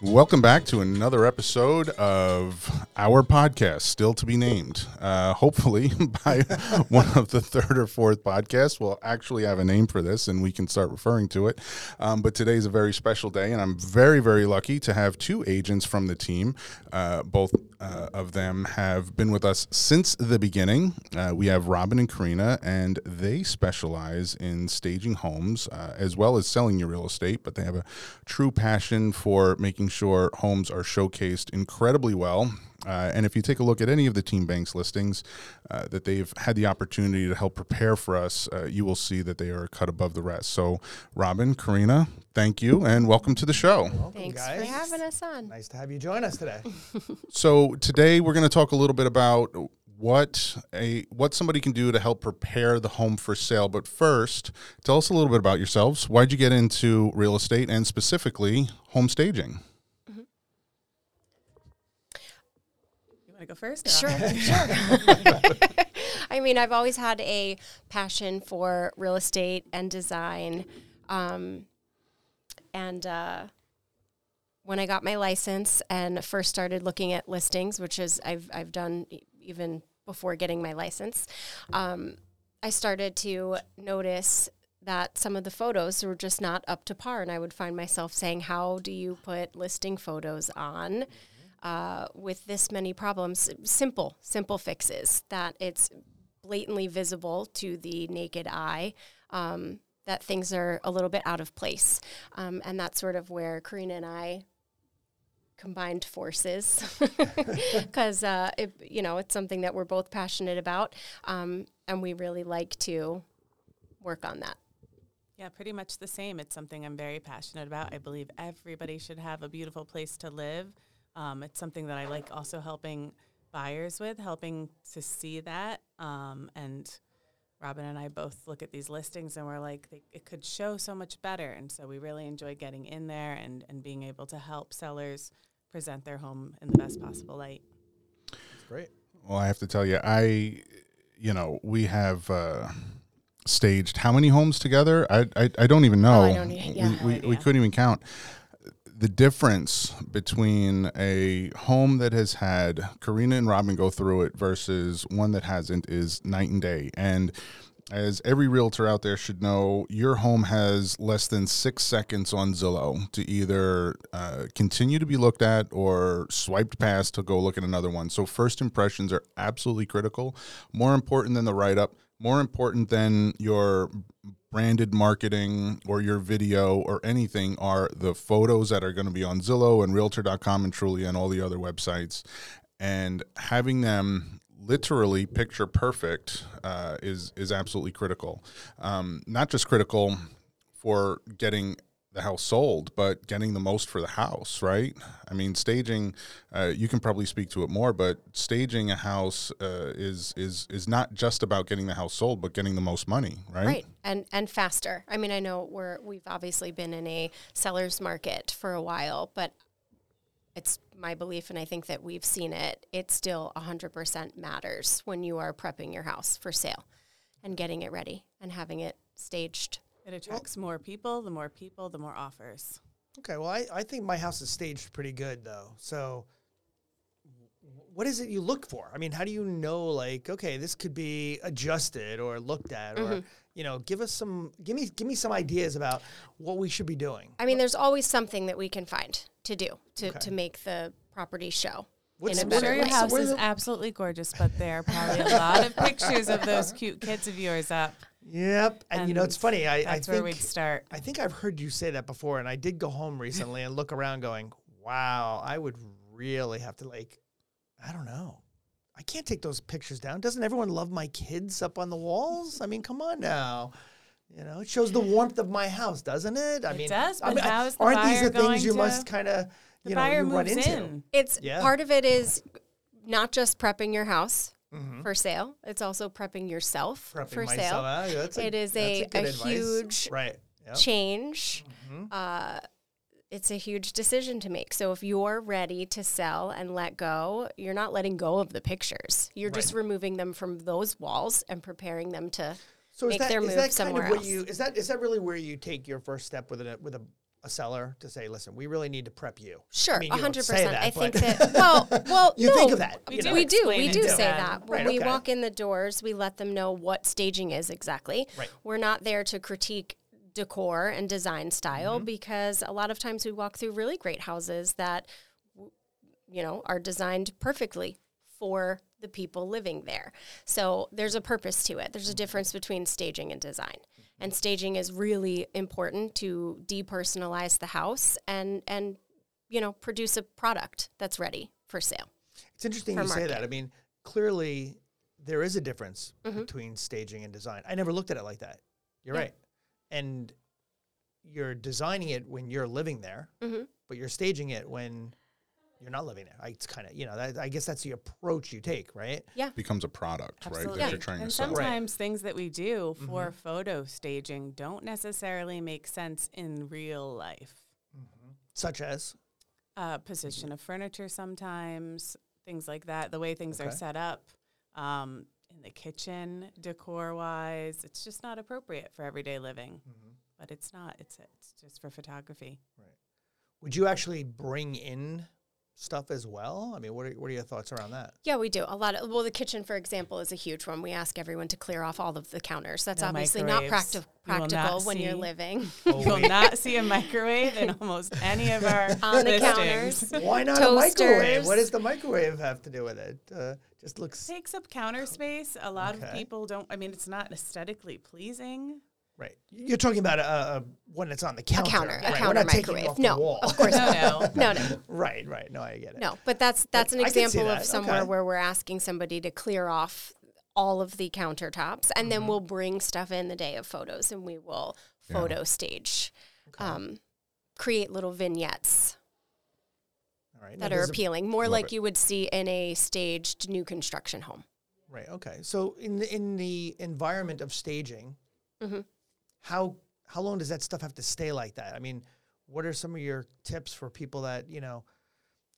Welcome back to another episode of our podcast, still to be named. Uh, hopefully, by one of the third or fourth podcasts, we'll actually have a name for this and we can start referring to it. Um, but is a very special day, and I'm very, very lucky to have two agents from the team. Uh, both uh, of them have been with us since the beginning. Uh, we have Robin and Karina, and they specialize in staging homes uh, as well as selling your real estate, but they have a true passion for making sure homes are showcased incredibly well. Uh, and if you take a look at any of the Team Banx listings uh, that they've had the opportunity to help prepare for us, uh, you will see that they are cut above the rest. So, Robin, Karina, thank you and welcome to the show. Welcome, Thanks guys. for having us on. Nice to have you join us today. So today we're going to talk a little bit about what a what somebody can do to help prepare the home for sale. But first, tell us a little bit about yourselves. Why'd you get into real estate and specifically home staging? Want to go first? Sure, sure. I mean, I've always had a passion for real estate and design. Um, and uh, when I got my license and first started looking at listings, which is I've, I've done e- even before getting my license, um, I started to notice that some of the photos were just not up to par. And I would find myself saying, How do you put listing photos on? Uh, with this many problems, simple, simple fixes that it's blatantly visible to the naked eye um, that things are a little bit out of place. Um, and that's sort of where Karina and I combined forces because uh, you know it's something that we're both passionate about um, and we really like to work on that Yeah, pretty much the same. It's something I'm very passionate about. I believe everybody should have a beautiful place to live. Um, it's something that I like also helping buyers with, helping to see that. Um, and Robin and I both look at these listings and we're like, they, it could show so much better. And so we really enjoy getting in there and, and being able to help sellers present their home in the best possible light. Great. Well, I have to tell you, I, you know, we have. Uh, staged how many homes together i i, I don't even know I don't yeah. we, No we, we couldn't even count the difference between a home that has had Karina and Robin go through it versus one that hasn't is night and day. And as every realtor out there should know, your home has less than six seconds on Zillow to either uh, continue to be looked at or swiped past to go look at another one. So, first impressions are absolutely critical, more important than the write up, more important than your branded marketing or your video or anything are the photos that are going to be on Zillow and realtor.com and Trulia and all the other websites. And having them literally picture perfect uh, is is absolutely critical. Um, not just critical for getting the house sold but getting the most for the house right? I mean staging uh, you can probably speak to it more but staging a house uh, is is is not just about getting the house sold but getting the most money right? Right and and faster. I mean i know we're we've obviously been in a seller's market for a while but it's my belief and i think that we've seen it it still 100% matters when you are prepping your house for sale and getting it ready and having it staged It attracts more people. The more people, the more offers. Okay. Well, I, I think my house is staged pretty good though. So, what is it you look for? I mean, how do you know like okay, this could be adjusted or looked at, or mm-hmm. you know, give us some, give me, give me some ideas about what we should be doing. i mean there's always something that we can find to do to, Okay. to make the property show What's- in a better sure your house is absolutely gorgeous, but there are probably a lot of pictures of those cute kids of yours up. Yep. And, you know, it's funny. I, I That's where think we'd start. I think I've heard you say that before, and I did go home recently and look around, going, "Wow, I would really have to like, I don't know, I can't take those pictures down. Doesn't everyone love my kids up on the walls? I mean, come on now." You know, it shows the warmth of my house, doesn't it? I It mean, does, I mean, I- how is the aren't these the things you must kind of, you know, you run into? in. it's Yeah. part of it is not just prepping your house Mhm. for sale it's also prepping yourself Prepping for sale. That's a, It is a- good a huge right. Yep. change Mhm. uh, it's a huge decision to make. So if you're ready to sell and let go, you're not letting go of the pictures. You're just removing them from those walls and preparing them to So is make that, their is move somewhere else. you is that is that really where you take your first step with a with a a seller to say, listen, we really need to prep you? Sure, I mean, you 100%. that, I think that. Well, well, You no, think of that, We do? We do. We do say them. that when Right, we okay. walk in the doors. We let them know what staging is exactly. Right. We're not there to critique decor and design Mm-hmm. style because a lot of times we walk through really great houses that, you know, are designed perfectly for the people living there. So there's a purpose to it. There's a difference between staging and design. And staging is really important to depersonalize the house and and you know produce a product that's ready for sale. It's interesting you say that. I mean, clearly there is a difference Mm-hmm. between staging and design. I never looked at it like that. You're Yeah. right. And you're designing it when you're living there, Mhm. but you're staging it when you're not living there. I, it's kind of, you know, that, I guess that's the approach you take, right? It becomes a product, right? Absolutely. That you're trying and to sell. sometimes things that we do for photo staging don't necessarily make sense in real life. Such as, Uh, position of furniture sometimes, things like that. The way things are set up um, in the kitchen, decor wise, it's just not appropriate for everyday living. But it's not. It's it's just for photography. would you actually bring in stuff as well? I mean, what are, what are your thoughts around that? Yeah, we do. A lot of well, the kitchen, for example, is a huge one. We ask everyone to clear off all of the counters. That's No obviously not microwaves. practi- You will not practical when you're living. Oh, You will not see a microwave in almost any of our On the listings. counters. Why not a microwave? What does the microwave have to do with it? Uh, just looks takes up counter space. A lot of people don't. I mean, it's not aesthetically pleasing. Right. You're talking about a, a one that's on the counter. counter, a right? We're counter not taking it microwave. off the No, wall. of course No, no. No, no, right, right. No, I get it. no. But that's that's an I can see example that. of somewhere Okay. where we're asking somebody to clear off all of the countertops, and Mm-hmm. then we'll bring stuff in the day of photos, and we will photo stage, um, create little vignettes All right. that Now, are appealing, more like it. you would see in a staged new construction home. Right. Okay. So in the in the environment of staging, Mhm. How how long does that stuff have to stay like that? I mean, what are some of your tips for people that you know?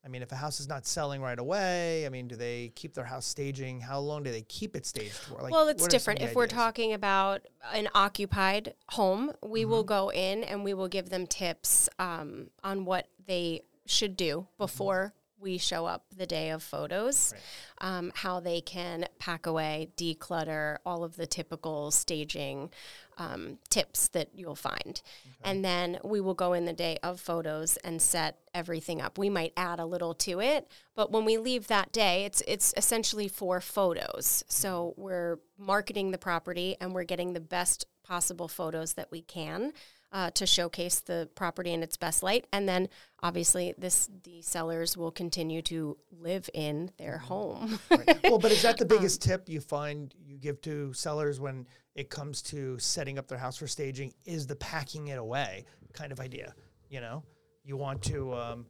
I mean, if a house is not selling right away, I mean, do they keep their house staging? How long do they keep it staged for? Like, well, it's what are some of different. If we're talking about an occupied home, we will Mm-hmm. go in and we will give them tips um, on what they should do Mm-hmm. before we show up the day of photos, um, how they can pack away, declutter, all of the typical staging um, tips that you'll find. And then we will go in the day of photos and set everything up. We might add a little to it, but when we leave that day, it's it's essentially for photos. So we're marketing the property and we're getting the best possible photos that we can. Uh, to showcase the property in its best light, and then obviously this the sellers will continue to live in their home. Right. well, but is that the Um, biggest tip you find you give to sellers when it comes to setting up their house for staging? Is the packing it away kind of idea? You know, you want to, um,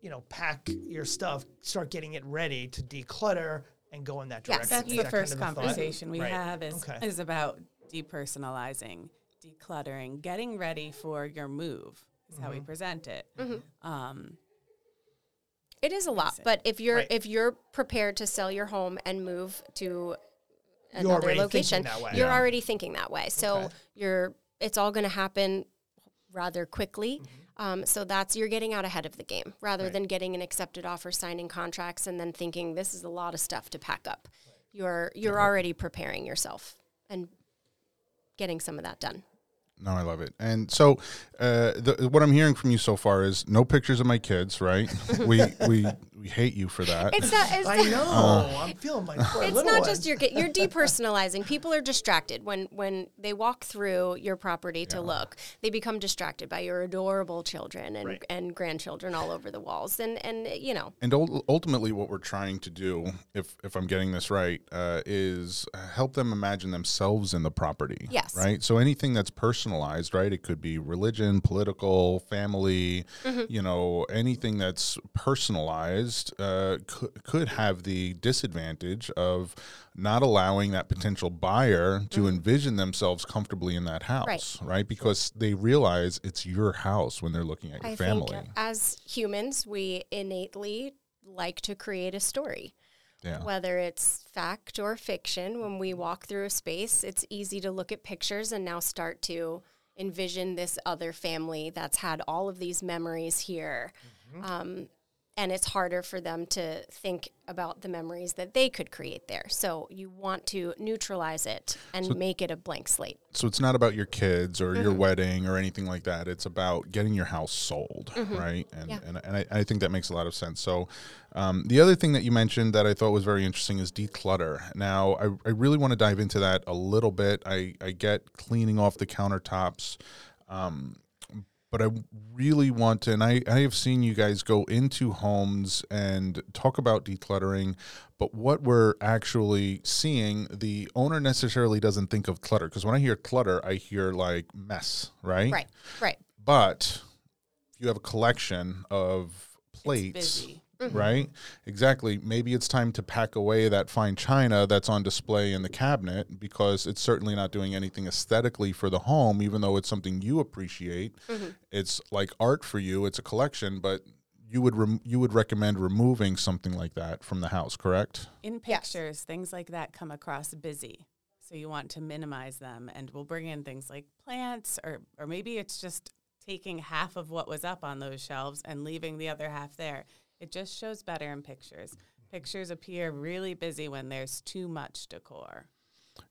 you know, pack your stuff, start getting it ready to declutter and go in that direction. Yes. direction. That's Is the that first kind of conversation we Right. have is Okay. is about depersonalizing, decluttering, getting ready for your move. Is how Mm-hmm. we present it. Um, It is a lot, but if you're Right. if you're prepared to sell your home and move to another You're another already location, thinking that way. you're Yeah. already thinking that way. So Okay. you're it's all going to happen rather quickly. Mm-hmm. Um, so that's you're getting out ahead of the game rather Right. than getting an accepted offer, signing contracts, and then thinking this is a lot of stuff to pack up. You're you're already preparing yourself and getting some of that done. No, I love it. And so, uh, the, what I'm hearing from you so far is no pictures of my kids, right? we we we hate you for that. It's not. It's, I know. I'm feeling my poor it's not one. just you're you're depersonalizing. People are distracted when when they walk through your property to look. They become distracted by your adorable children and, Right. and grandchildren all over the walls. And and you know, And ultimately, what we're trying to do, if if I'm getting this right, uh, is help them imagine themselves in the property. Yes. Right. So anything that's personalized, right? It could be religion, political, family. You know, anything that's personalized uh, could could have the disadvantage of not allowing that potential buyer to envision themselves comfortably in that house, right? Because they realize it's your house when they're looking at your I family. think as humans, we innately like to create a story. Yeah. Whether it's fact or fiction, when we walk through a space, it's easy to look at pictures and now start to envision this other family that's had all of these memories here. Um, and it's harder for them to think about the memories that they could create there. So you want to neutralize it and make it a blank slate. So it's not about your kids or Mm-hmm. your wedding or anything like that. It's about getting your house sold, right? And Mm-hmm. Yeah. and, and I, I think that makes a lot of sense. So um, the other thing that you mentioned that I thought was very interesting is declutter. Now I, I really want to dive into that a little bit. I, I get cleaning off the countertops. Um, but I really want to, and I, I have seen you guys go into homes and talk about decluttering, but what we're actually seeing, the owner necessarily doesn't think of clutter. Because when I hear clutter, I hear like mess, right? Right, right. But if you have a collection of plates, busy. right? Exactly. Maybe it's time to pack away that fine china that's on display in the cabinet because it's certainly not doing anything aesthetically for the home, even though it's something you appreciate. Mm-hmm. It's like art for you. It's a collection, but you would rem- you would recommend removing something like that from the house, correct? In Yes. pictures, things like that come across busy. So you want to minimize them and we'll bring in things like plants or or maybe it's just taking half of what was up on those shelves and leaving the other half there. It just shows better in pictures. Pictures appear really busy when there's too much decor.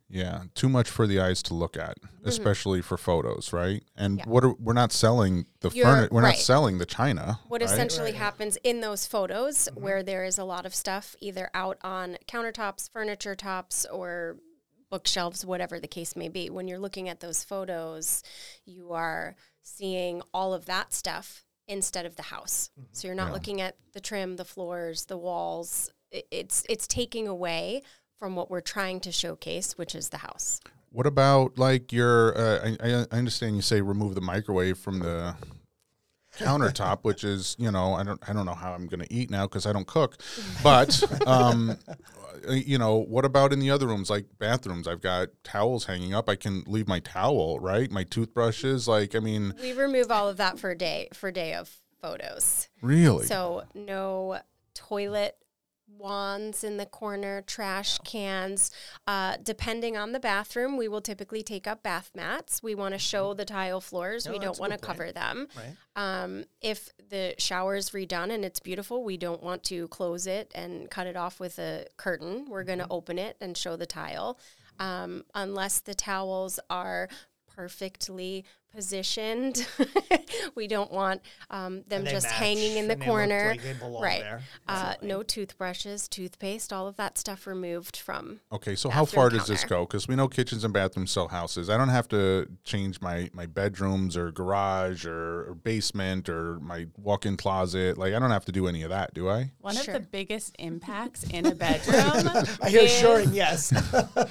Yeah, too much for the eyes to look at, mm-hmm. especially for photos, right? And Yeah. what are, we're not selling the furniture. We're right. not selling the china. What right? essentially happens in those photos mm-hmm. where there is a lot of stuff either out on countertops, furniture tops, or bookshelves, whatever the case may be. When you're looking at those photos, you are seeing all of that stuff instead of the house. So you're not Yeah. looking at the trim, the floors, the walls. It's it's taking away from what we're trying to showcase, which is the house. What about like your? Uh, I, I I understand you say remove the microwave from the countertop, which is you know I don't I don't know how I'm going to eat now because I don't cook, but um, you know what about in the other rooms like bathrooms? I've got towels hanging up. I can leave my towel right, my toothbrushes. Like I mean, We remove all of that for a day for a day of photos. really? So no toilet wands in the corner, trash cans. Uh, depending on the bathroom, we will typically take up bath mats. We want to show the tile floors. No, we don't want to cover them. Right. Um, if the shower is redone and it's beautiful, we don't want to close it and cut it off with a curtain. We're going to Mm-hmm. open it and show the tile. Um, unless the towels are perfectly positioned, we don't want um, them just match, hanging in the and they look corner. like they belong right. there. Uh, no toothbrushes, toothpaste, all of that stuff removed from. Okay, so how bathroom far does this go? Because we know kitchens and bathrooms sell houses. I don't have to change my my bedrooms or garage or, or basement or my walk-in closet. Like I don't have to do any of that, do I? One Sure. of the biggest impacts in a bedroom. I hear is Shoring, yes.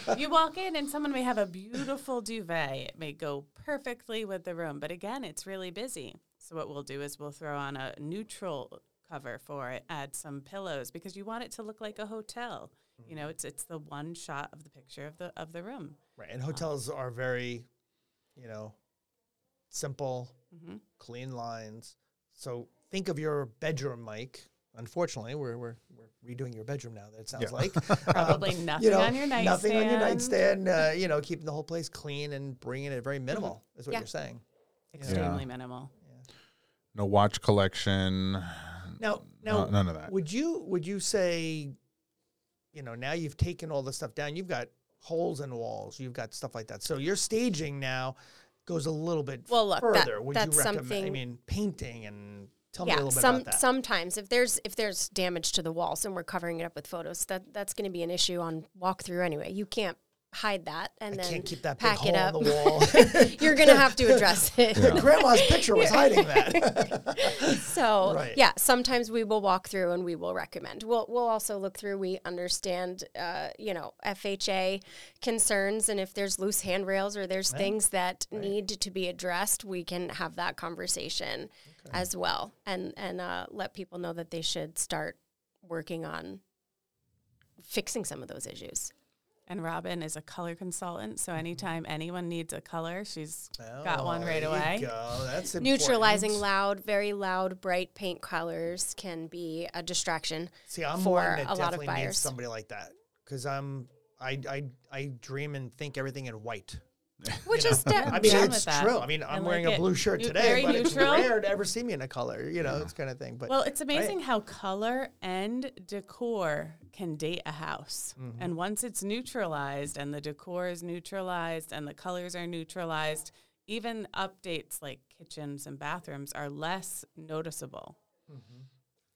you walk in and someone may have a beautiful duvet. It may go perfectly with the room, but again, it's really busy. So what we'll do is we'll throw on a neutral cover for it, add some pillows because you want it to look like a hotel. You know, it's it's the one shot of the picture of the of the room. right. And hotels are very, you know, simple, Mhm. clean lines. So think of your bedroom, Mike. Unfortunately, we're, we're redoing your bedroom now, that it sounds Yeah. like. Probably Um, nothing on your Nothing on your nightstand. nightstand. Uh, you know, keeping the whole place clean and bringing it very minimal is what Yeah. you're saying. Extremely minimal. No watch collection. no no- none of that. Would you would you say, you know, now you've taken all the stuff down, you've got holes in walls, you've got stuff like that. So your staging now goes a little bit Well, look, that- further. would that's you recommend? I mean, painting and tell me a yeah, little bit some about that. sometimes if there's if there's damage to the walls and we're covering it up with photos, that that's going to be an issue on walkthrough anyway. You can't hide that and I then can't keep that pack hole it up. in the wall. You're going to have to address it. Grandma's picture was hiding that. So Right. yeah, sometimes we will walk through and we will recommend. We'll we'll also look through. We understand, uh, you know, FHA concerns, and if there's loose handrails or there's things that need to be addressed, we can have that conversation as well, and and uh, let people know that they should start working on fixing some of those issues. And Robin is a color consultant, so anytime anyone needs a color, she's got one right there you away. go. That's Neutralizing important. loud, very loud, bright paint colors can be a distraction. See, I'm for one that a lot of definitely needs buyers. somebody like that because I'm I, I I dream and think everything in white. Which you is know? de- I mean, it's true. I mean, I I'm like wearing a blue shirt today, very but neutral. it's rare to ever see me in a color. You know, this kind of thing. But Well, it's amazing how color and decor can date a house. Mm-hmm. And once it's neutralized and the decor is neutralized and the colors are neutralized, even updates like kitchens and bathrooms are less noticeable. Mm-hmm.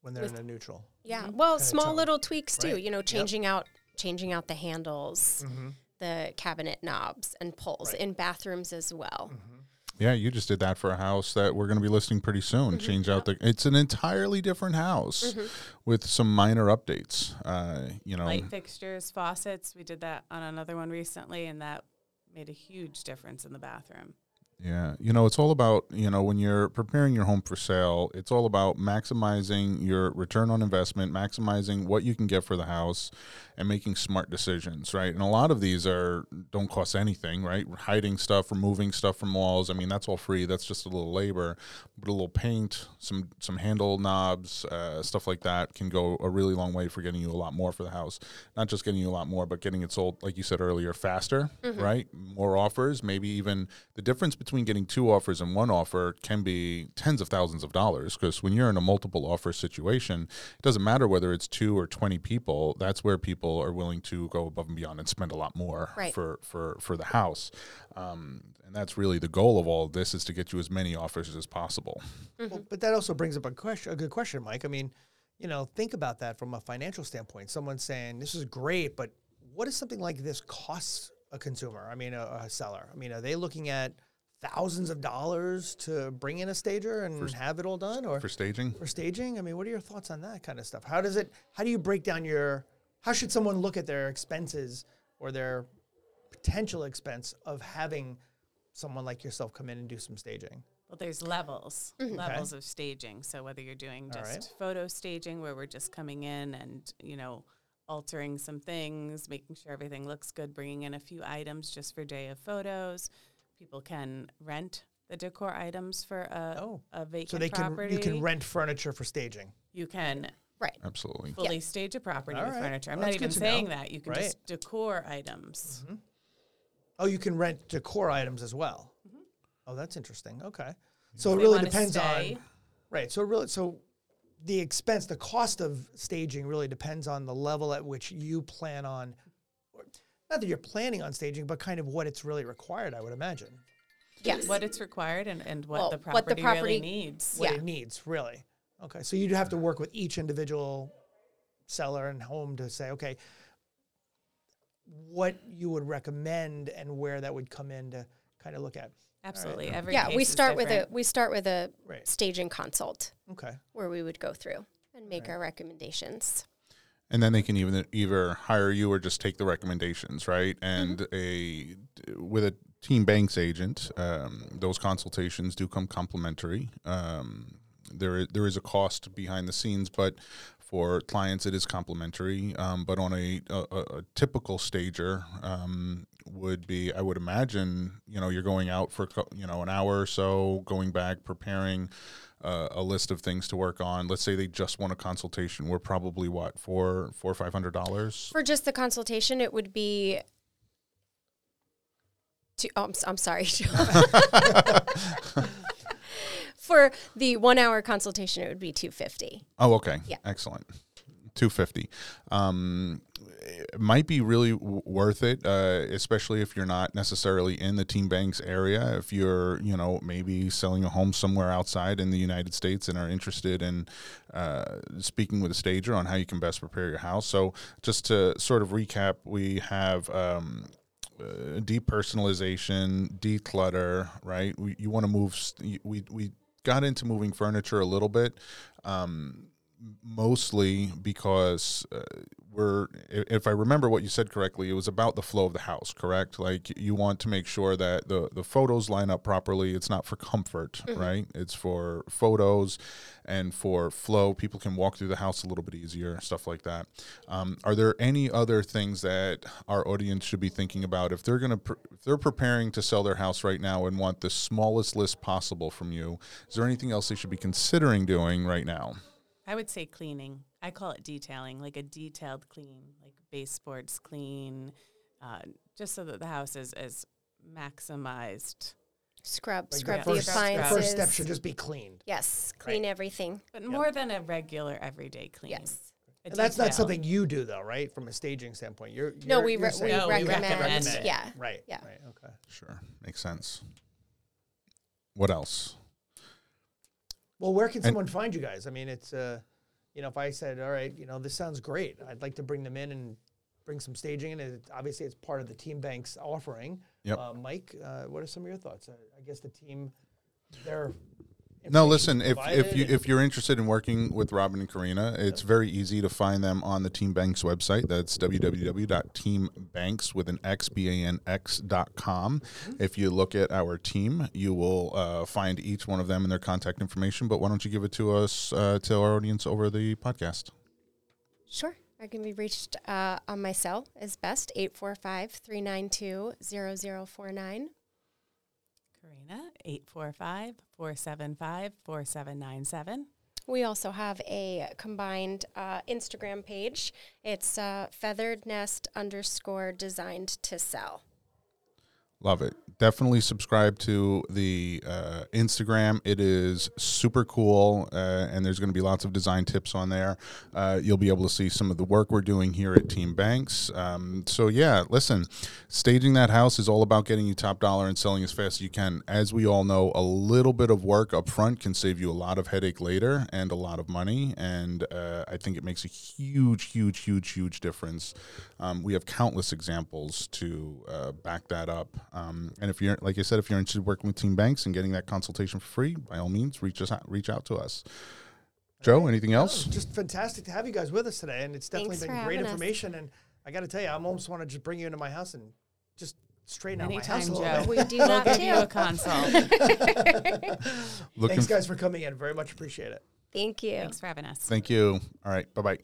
when they're in a neutral. Yeah. Mm-hmm. Well, Kinda small tone. little tweaks too. Right. You know, Yep. changing out changing out the handles, mm-hmm. The cabinet knobs and pulls Right. in bathrooms as well. Mm-hmm. Yeah, you just did that for a house that we're going to be listing pretty soon. Mm-hmm. Change out the. It's an entirely different house mm-hmm. with some minor updates. Uh, you know, Light fixtures, faucets, we did that on another one recently and that made a huge difference in the bathroom. Yeah, you know, it's all about, you know, when you're preparing your home for sale, it's all about maximizing your return on investment, maximizing what you can get for the house and making smart decisions, right? And a lot of these are don't cost anything, right? Hiding stuff, removing stuff from walls. I mean, that's all free. That's just a little labor, but a little paint, some some handle knobs, uh, stuff like that can go a really long way for getting you a lot more for the house. Not just getting you a lot more, but getting it sold, like you said earlier, faster, right? More offers, maybe even the difference between getting two offers and one offer can be tens of thousands of dollars. Because when you're in a multiple offer situation, it doesn't matter whether it's two or twenty people. That's where people are willing to go above and beyond and spend a lot more Right. for for for the house. Um, and that's really the goal of all of this is to get you as many offers as possible. Well, but that also brings up a question, a good question, Mike. I mean, you know, think about that from a financial standpoint. Someone's saying this is great, but what does something like this cost a consumer? I mean, a, a seller. I mean, are they looking at thousands of dollars to bring in a stager and have it all done, or For staging, for staging? I mean, what are your thoughts on that kind of stuff? How does it? How do you break down your? How should someone look at their expenses or their potential expense of having someone like yourself come in and do some staging? Well, there's levels, mm-hmm. levels of staging. So whether you're doing just right. photo staging, where we're just coming in and you know altering some things, making sure everything looks good, bringing in a few items just for day of photos. People can rent the decor items for a, Oh. a vacant So they can property. you can rent furniture for staging. You can Right. absolutely. fully stage a property All with right. furniture. I'm Well, not even saying know. that. You can Right. just decor items. Mm-hmm. Oh, you can rent decor items as well. Mm-hmm. Oh, that's interesting. Okay. So If it really depends stay. on right. So it really so the expense, the cost of staging really depends on the level at which you plan on or not that you're planning on staging, but kind of what it's really required, I would imagine. Yes. what it's required and, and what, Well, the what the property property- really needs. What Yeah. it needs, really. Okay. So you'd have to work with each individual seller and home to say, okay, what you would recommend and where that would come in to kind of look at. Absolutely. Every yeah, case we is start with a we start with a Right. staging consult Okay. where we would go through and make our recommendations. And then they can even either hire you or just take the recommendations, right? And a with a team banx agent, um, those consultations do come complimentary. Um, there is, there is a cost behind the scenes, but for clients it is complimentary. Um, but on a, a, a a typical stager um, would be, I would imagine, you know, you're going out for you know an hour or so, going back, preparing uh, a list of things to work on. Let's say they just want a consultation. We're probably what four, four or five hundred dollars. For just the consultation, it would be. Two, oh, I'm, I'm sorry. For the one hour consultation, it would be 250 Oh, okay. Yeah. Excellent. Two fifty. Um, it might be really w- worth it, uh, especially if you're not necessarily in the Team Banx area. If you're, you know, maybe selling a home somewhere outside in the United States and are interested in uh, speaking with a stager on how you can best prepare your house. So, just to sort of recap, we have. Um, uh, depersonalization, declutter, right? We, you want to move. st- We we got into moving furniture a little bit, um, mostly because uh, we're. If I remember what you said correctly, it was about the flow of the house. Correct? Like you want to make sure that the the photos line up properly. It's not for comfort, right? It's for photos and for flow. People can walk through the house a little bit easier, stuff like that. Um, are there any other things that our audience should be thinking about if they're going to pre- if they're preparing to sell their house right now and want the smallest list possible from you? Is there anything else they should be considering doing right now? I would say cleaning. I call it detailing, like a detailed clean, like baseboards clean, uh, just so that the house is as maximized. Scrub, Like scrub the the first, the appliances. first step should just be cleaned. yes, clean everything. But more than a regular everyday clean. Yes. And that's not something you do though, right? From a staging standpoint, you're, No, you're- we you're re- saying- we No, we recommend. recommend. Yeah. Right. Yeah. Right. Okay. Sure, makes sense. What else? Well, where can someone find you guys? I mean, it's uh, you know, if I said, all right, you know, this sounds great, I'd like to bring them in and bring some staging in. It, obviously, it's part of the Team Banx offering. Yep. Uh, Mike, uh, what are some of your thoughts? Uh, I guess the team, they're No, listen. If if you if you're interested in working with Robin and Karina, it's very easy to find them on the Team Banx website. That's www.teambanx with an x b a n x dot com. Mm-hmm. If you look at our team, you will uh, find each one of them and their contact information. But why don't you give it to us uh, to our audience over the podcast? Sure. I can be reached uh, on my cell is best 845 392 0049. Karina, 845 475 4797. We also have a combined uh, Instagram page. It's uh, feathered nest underscore designed to sell. Love it. Definitely subscribe to the uh, Instagram. It is super cool, uh, and there's going to be lots of design tips on there. Uh, you'll be able to see some of the work we're doing here at Team Banx. Um, so, yeah, listen, staging that house is all about getting you top dollar and selling as fast as you can. As we all know, a little bit of work up front can save you a lot of headache later and a lot of money. And uh, I think it makes a huge, huge, huge, huge difference. Um, we have countless examples to uh, back that up. Um, and if you're, like I said, if you're interested in working with Team Banx and getting that consultation for free, by all means, reach us reach out to us. Joe, anything else? it's just fantastic to have you guys with us today, and it's definitely Thanks been great having us. information. And I got to tell you, I almost want to just bring you into my house and just straighten out my Anytime, house a little Joe. bit. We do that give you a too. consult. Thanks, guys, for coming in. Very much appreciate it. Thank you. Thanks for having us. Thank you. All right. Bye bye.